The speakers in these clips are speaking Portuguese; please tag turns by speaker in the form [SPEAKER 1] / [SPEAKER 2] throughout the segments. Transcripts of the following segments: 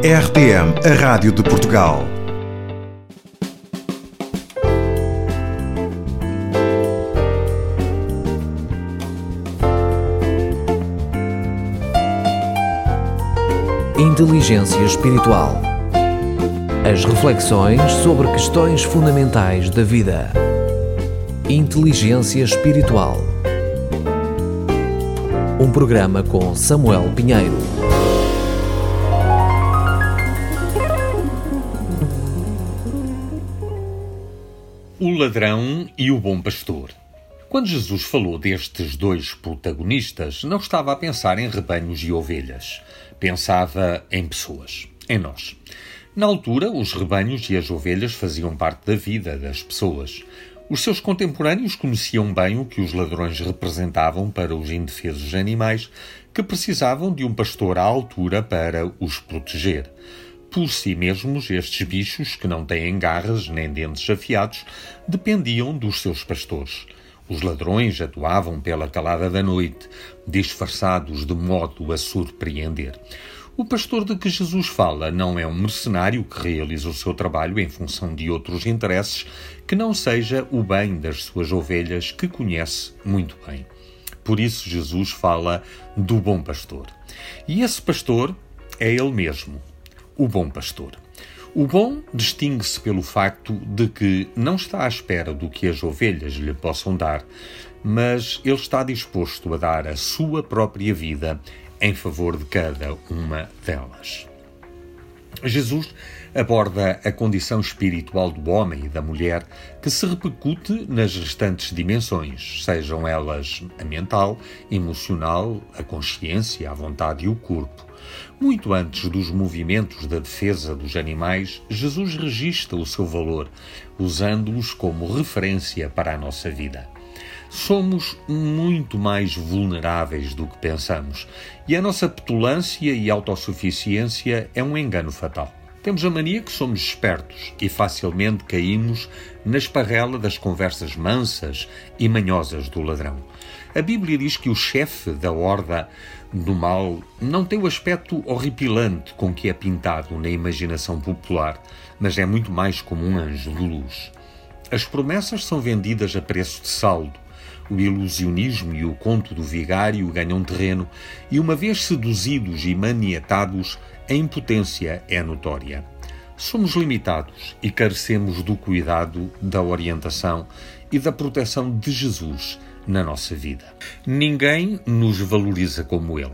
[SPEAKER 1] RTM, a Rádio de Portugal.
[SPEAKER 2] Inteligência Espiritual. As reflexões sobre questões fundamentais da vida. Inteligência Espiritual. Um programa com Samuel Pinheiro.
[SPEAKER 3] O ladrão e o bom pastor. Quando Jesus falou destes dois protagonistas, não estava a pensar em rebanhos e ovelhas. Pensava em pessoas, em nós. Na altura, os rebanhos e as ovelhas faziam parte da vida das pessoas. Os seus contemporâneos conheciam bem o que os ladrões representavam para os indefesos animais que precisavam de um pastor à altura para os proteger. Por si mesmos, estes bichos, que não têm garras nem dentes afiados, dependiam dos seus pastores. Os ladrões atuavam pela calada da noite, disfarçados de modo a surpreender. O pastor de que Jesus fala não é um mercenário que realiza o seu trabalho em função de outros interesses que não seja o bem das suas ovelhas que conhece muito bem. Por isso, Jesus fala do bom pastor. E esse pastor é ele mesmo, o bom pastor. O bom distingue-se pelo facto de que não está à espera do que as ovelhas lhe possam dar, mas ele está disposto a dar a sua própria vida em favor de cada uma delas. Jesus aborda a condição espiritual do homem e da mulher que se repercute nas restantes dimensões, sejam elas a mental, emocional, a consciência, a vontade e o corpo. Muito antes dos movimentos da defesa dos animais, Jesus registra o seu valor, usando-os como referência para a nossa vida somos muito mais vulneráveis do que pensamos e a nossa petulância e autossuficiência é um engano fatal. Temos a mania que somos espertos e facilmente caímos na esparrela das conversas mansas e manhosas do ladrão. A Bíblia diz que o chefe da horda do mal não tem o aspecto horripilante com que é pintado na imaginação popular, mas é muito mais como um anjo de luz. As promessas são vendidas a preço de saldo o ilusionismo e o conto do vigário ganham terreno e, uma vez seduzidos e maniatados, a impotência é notória. Somos limitados e carecemos do cuidado, da orientação e da proteção de Jesus na nossa vida. Ninguém nos valoriza como ele.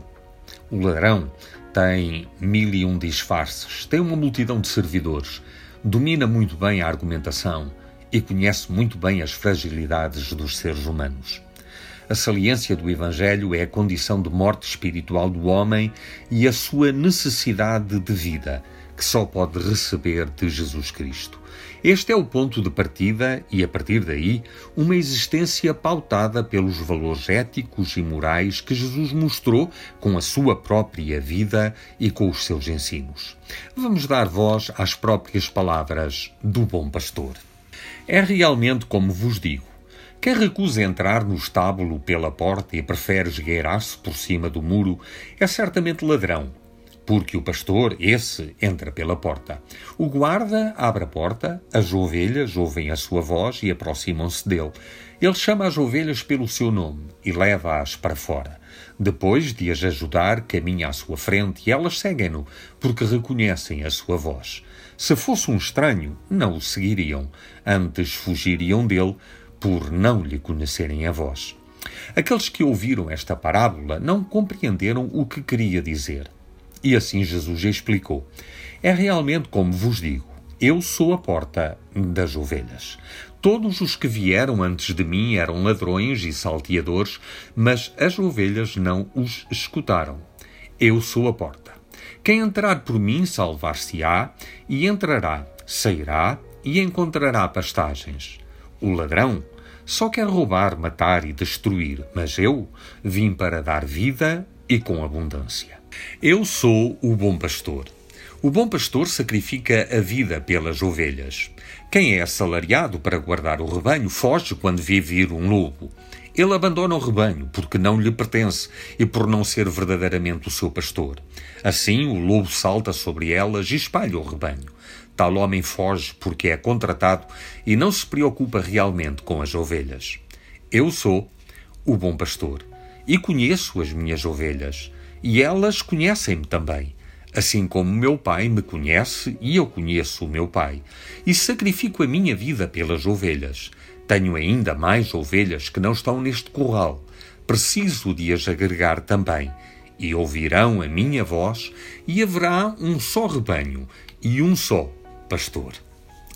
[SPEAKER 3] O ladrão tem mil e um disfarces, tem uma multidão de servidores, domina muito bem a argumentação e conhece muito bem as fragilidades dos seres humanos. A saliência do Evangelho é a condição de morte espiritual do homem e a sua necessidade de vida, que só pode receber de Jesus Cristo. Este é o ponto de partida e, a partir daí, uma existência pautada pelos valores éticos e morais que Jesus mostrou com a sua própria vida e com os seus ensinos. Vamos dar voz às próprias palavras do bom pastor. É realmente como vos digo. Quem recusa entrar no estábulo pela porta e prefere esgueirar-se por cima do muro é certamente ladrão, porque o pastor, esse, entra pela porta. O guarda abre a porta, as ovelhas ouvem a sua voz e aproximam-se dele. Ele chama as ovelhas pelo seu nome e leva-as para fora. Depois de as ajudar, caminha à sua frente e elas seguem-no, porque reconhecem a sua voz. Se fosse um estranho, não o seguiriam, antes fugiriam dele por não lhe conhecerem a voz. Aqueles que ouviram esta parábola não compreenderam o que queria dizer. E assim Jesus explicou: É realmente como vos digo. Eu sou a porta das ovelhas. Todos os que vieram antes de mim eram ladrões e salteadores, mas as ovelhas não os escutaram. Eu sou a porta. Quem entrar por mim salvar-se-á, e entrará, sairá e encontrará pastagens. O ladrão só quer roubar, matar e destruir, mas eu vim para dar vida e com abundância. Eu sou o bom pastor. O bom pastor sacrifica a vida pelas ovelhas. Quem é assalariado para guardar o rebanho foge quando vê vir um lobo. Ele abandona o rebanho porque não lhe pertence e por não ser verdadeiramente o seu pastor. Assim, o lobo salta sobre elas e espalha o rebanho. Tal homem foge porque é contratado e não se preocupa realmente com as ovelhas. Eu sou o bom pastor e conheço as minhas ovelhas, e elas conhecem-me também. Assim como meu pai me conhece e eu conheço o meu pai, e sacrifico a minha vida pelas ovelhas. Tenho ainda mais ovelhas que não estão neste curral. Preciso de as agregar também. E ouvirão a minha voz, e haverá um só rebanho e um só pastor.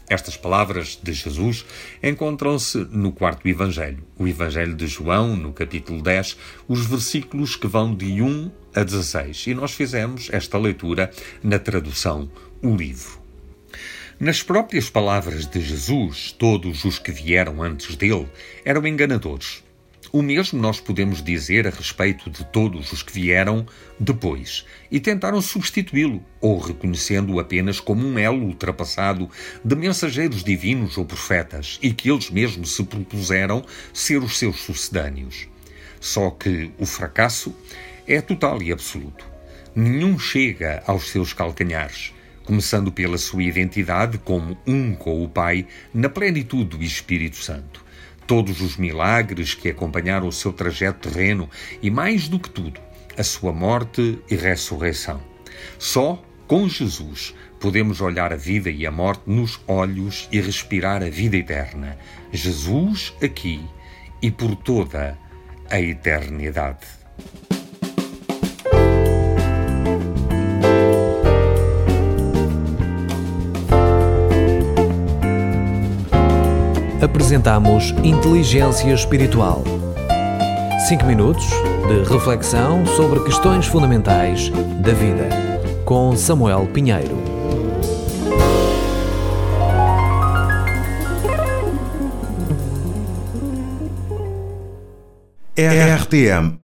[SPEAKER 3] Estas palavras de Jesus encontram-se no quarto Evangelho, o Evangelho de João, no capítulo 10, os versículos que vão de 1 a 16. E nós fizemos esta leitura na tradução O Livro. Nas próprias palavras de Jesus, todos os que vieram antes dele eram enganadores. O mesmo nós podemos dizer a respeito de todos os que vieram depois e tentaram substituí-lo, ou reconhecendo-o apenas como um elo ultrapassado de mensageiros divinos ou profetas e que eles mesmos se propuseram ser os seus sucedâneos. Só que o fracasso é total e absoluto. Nenhum chega aos seus calcanhares começando pela sua identidade como um com o Pai na plenitude do Espírito Santo. Todos os milagres que acompanharam o seu trajeto terreno e, mais do que tudo, a sua morte e ressurreição. Só com Jesus podemos olhar a vida e a morte nos olhos e respirar a vida eterna. Jesus aqui e por toda a eternidade.
[SPEAKER 2] Apresentamos Inteligência Espiritual. 5 minutos de reflexão sobre questões fundamentais da vida, com Samuel Pinheiro.
[SPEAKER 1] RTM